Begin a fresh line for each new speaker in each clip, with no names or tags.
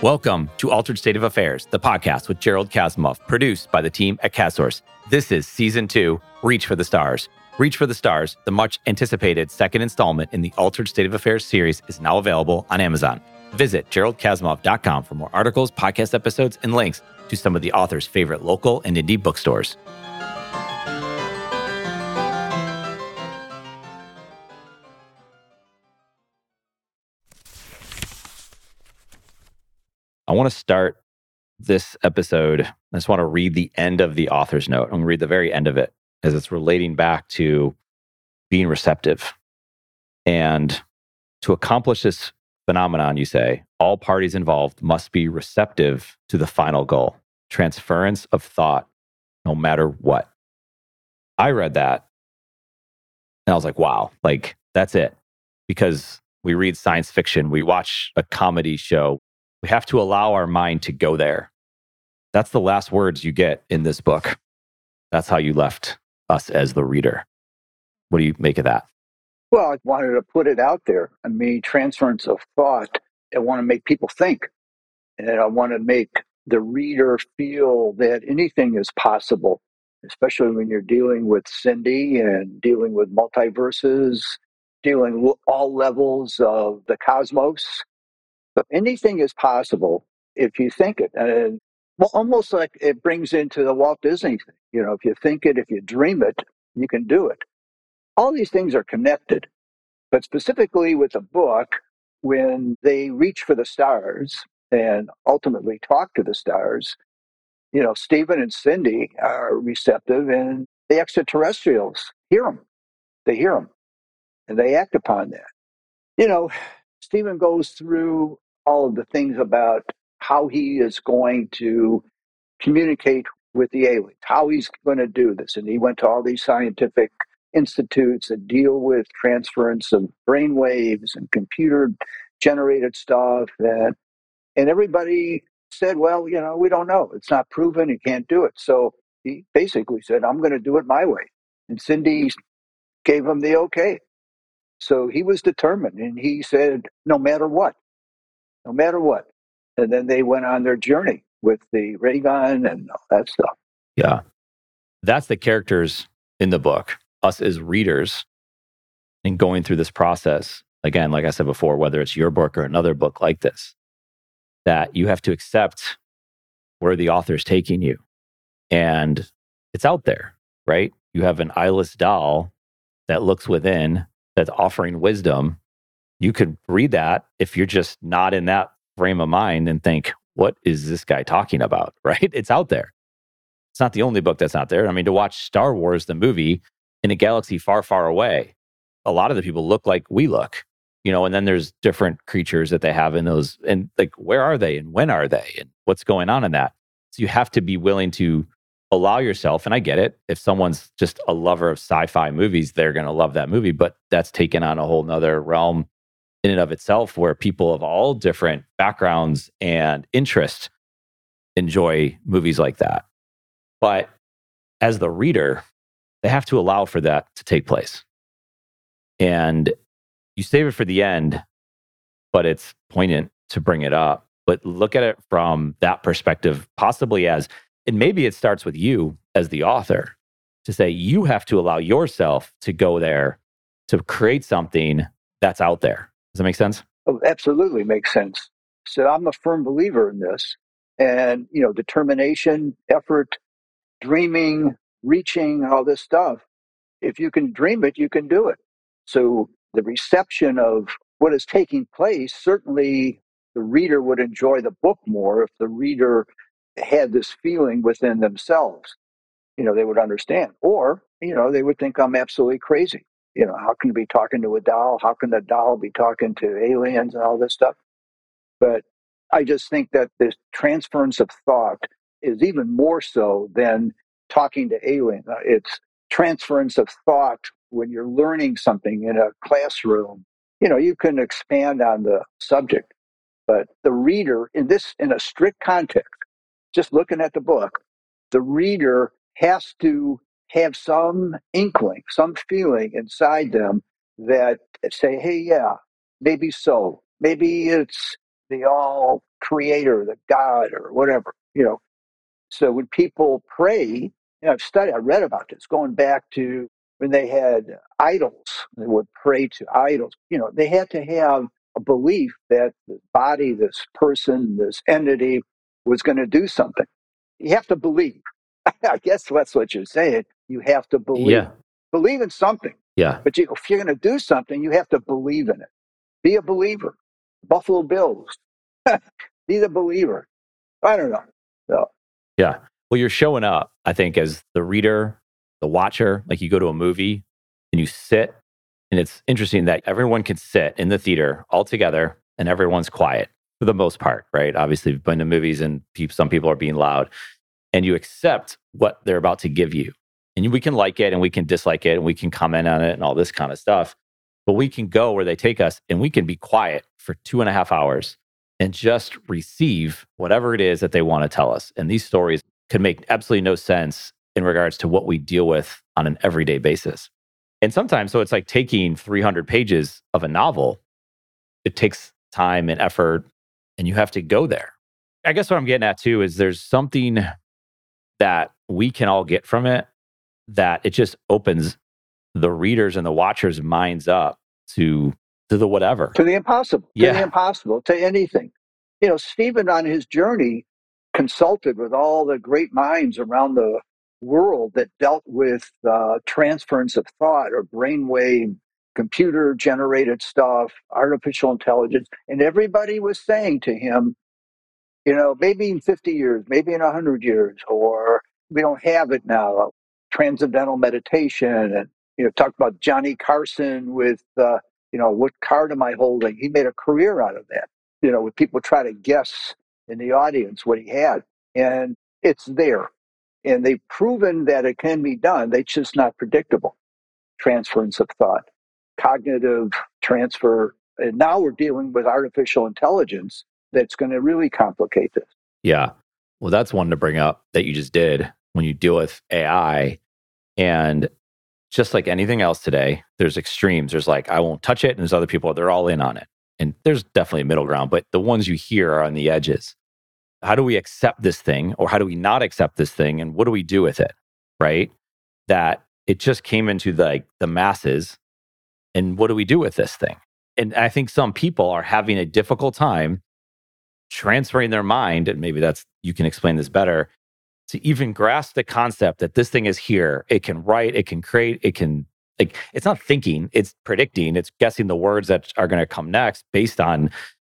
Welcome to Altered State of Affairs, the podcast with Gerald Kasimov, produced by the team at CastSource. This is season two, Reach for the Stars. Reach for the Stars, the much anticipated second installment in the Altered State of Affairs series, is now available on Amazon. Visit geraldkasimov.com for more articles, podcast episodes, and links to some of the author's favorite local and indie bookstores. Want to start this episode. I just want to read the end of the author's note. I'm going to read the very end of it as it's relating back to being receptive. And to accomplish this phenomenon, you say, all parties involved must be receptive to the final goal transference of thought, no matter what. I read that and I was like, wow, like that's it. Because we read science fiction, we watch a comedy show, we have to allow our mind to go there. That's the last words you get in this book. That's how you left us as the reader. What do you make of that?
Well, I wanted to put it out there. I mean, transference of thought. I want to make people think. And I want to make the reader feel that anything is possible, especially when you're dealing with Cindy and dealing with multiverses, dealing with all levels of the cosmos. But anything is possible if you think it. And well, almost like it brings into the Walt Disney thing. You know, if you think it, if you dream it, you can do it. All these things are connected. But specifically with the book, when they reach for the stars and ultimately talk to the stars, you know, Steven and Cindy are receptive and the extraterrestrials hear them. They hear them and they act upon that. You know, Steven goes through all of the things about how he is going to communicate with the aliens, how he's going to do this. And he went to all these scientific institutes that deal with transference of brain waves and computer generated stuff. And, and everybody said, well, you know, we don't know. It's not proven. You can't do it. So he basically said, I'm going to do it my way. And Cindy gave him the okay. So he was determined and he said, no matter what, no matter what. And then they went on their journey with the ray gun and all that stuff.
Yeah. That's the characters in the book, us as readers, and going through this process. Again, like I said before, whether it's your book or another book like this, that you have to accept where the author's taking you. And it's out there, right? You have an eyeless doll that looks within that's offering wisdom you could read that if you're just not in that frame of mind and think, what is this guy talking about? Right? It's out there. It's not the only book that's out there. I mean, to watch Star Wars, the movie, in a galaxy far, far away, a lot of the people look like we look, you know, and then there's different creatures that they have in those. And like, where are they and when are they and what's going on in that? So you have to be willing to allow yourself, and I get it, if someone's just a lover of sci fi movies, they're going to love that movie, but that's taken on a whole nother realm in and of itself where people of all different backgrounds and interests enjoy movies like that. But as the reader, they have to allow for that to take place. And you save it for the end, but it's poignant to bring it up. But look at it from that perspective, possibly as, and maybe it starts with you as the author to say you have to allow yourself to go there to create something that's out there does that make sense?
Oh, absolutely makes sense. So I'm a firm believer in this. And, you know, determination, effort, dreaming, reaching, all this stuff. If you can dream it, you can do it. So the reception of what is taking place, certainly the reader would enjoy the book more if the reader had this feeling within themselves. You know, they would understand. Or, you know, they would think I'm absolutely crazy you know, how can you be talking to a doll? How can the doll be talking to aliens and all this stuff? But I just think that this transference of thought is even more so than talking to aliens. Uh, it's transference of thought when you're learning something in a classroom. You know, you can expand on the subject, but the reader in this, in a strict context, just looking at the book, the reader has to have some inkling, some feeling inside them that say, hey, yeah, maybe so. Maybe it's the all creator, the God, or whatever, you know. So when people pray, you know, I've studied, I read about this going back to when they had idols, they would pray to idols. You know, they had to have a belief that the body, this person, this entity was going to do something. You have to believe. I guess that's what you're saying. You have to believe.
Yeah.
Believe in something.
Yeah.
But you, if you're going to do something, you have to believe in it. Be a believer. Buffalo Bills. Be the believer. I don't know. So,
Yeah. Well, you're showing up, I think, as the reader, the watcher, like you go to a movie and you sit. And it's interesting that everyone can sit in the theater all together and everyone's quiet for the most part, right? Obviously, you've been to movies and some people are being loud and you accept what they're about to give you. And we can like it and we can dislike it and we can comment on it and all this kind of stuff. But we can go where they take us and we can be quiet for two and a half hours and just receive whatever it is that they want to tell us. And these stories can make absolutely no sense in regards to what we deal with on an everyday basis. And sometimes, so it's like taking 300 pages of a novel, it takes time and effort, and you have to go there. I guess what I'm getting at too is there's something that we can all get from it that it just opens the readers and the watchers' minds up to to the whatever.
to the impossible, to the impossible, to anything. You know, Steven on his journey consulted with all the great minds around the world that dealt with uh, transference of thought or brainwave, computer generated stuff, artificial intelligence. And everybody was saying to him, you know, maybe in 50 years, maybe in 100 years, or we don't have it now. Transcendental meditation and, you know, talk about Johnny Carson with, uh, you know, what card am I holding? He made a career out of that, you know, with people try to guess in the audience what he had. And it's there. And they've proven that it can be done. It's just not predictable. Transference of thought, cognitive transfer. And now we're dealing with artificial intelligence that's going to really complicate this.
Yeah. Well, that's one to bring up that you just did when you deal with AI. And just like anything else today, there's extremes. There's like, I won't touch it. And there's other people, they're all in on it. And there's definitely a middle ground, but the ones you hear are on the edges. How do we accept this thing or how do we not accept this thing? And what do we do with it? Right. That it just came into the, like the masses. And what do we do with this thing? And I think some people are having a difficult time transferring their mind, and maybe that's you can explain this better, to even grasp the concept that this thing is here. It can write, it can create, it can like it's not thinking, it's predicting, it's guessing the words that are going to come next based on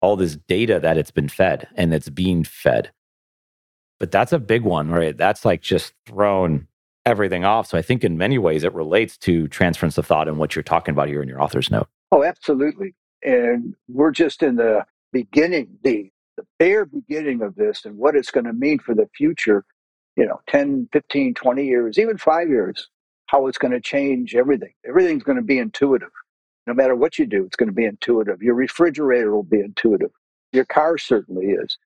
all this data that it's been fed and it's being fed. But that's a big one, right? That's like just thrown everything off. So I think in many ways it relates to transference of thought and what you're talking about here in your author's note.
Oh, absolutely. And we're just in the beginning, the, the bare beginning of this and what it's going to mean for the future, you know, 10, 15, 20 years, even five years, how it's going to change everything. Everything's going to be intuitive. No matter what you do, it's going to be intuitive. Your refrigerator will be intuitive. Your car certainly is.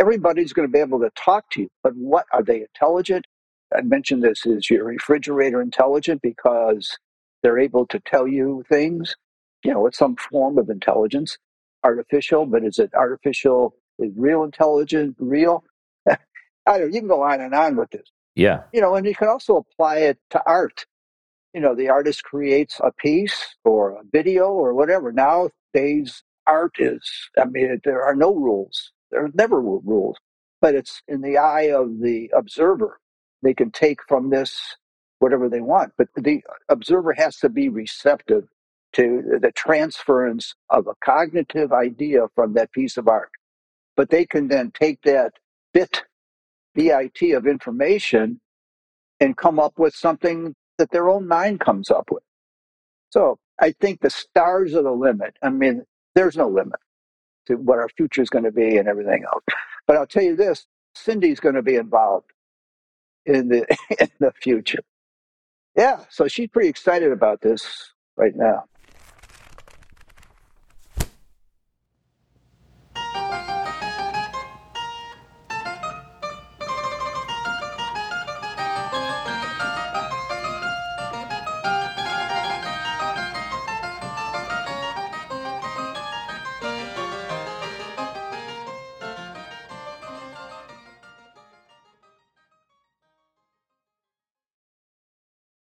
Everybody's going to be able to talk to you, but what are they intelligent? I mentioned this is your refrigerator intelligent because they're able to tell you things? You know, it's some form of intelligence, artificial, but is it artificial? Is real intelligent real? I don't. You can go on and on with this.
Yeah.
You know, and you can also apply it to art. You know, the artist creates a piece or a video or whatever. Nowadays, art is. I mean, there are no rules. There never were rules, but it's in the eye of the observer. They can take from this whatever they want, but the observer has to be receptive to the transference of a cognitive idea from that piece of art. But they can then take that bit, bit of information and come up with something that their own mind comes up with. So I think the stars are the limit. I mean, there's no limit to what our future is going to be and everything else. But I'll tell you this Cindy's going to be involved in the in the future. Yeah, so she's pretty excited about this right now.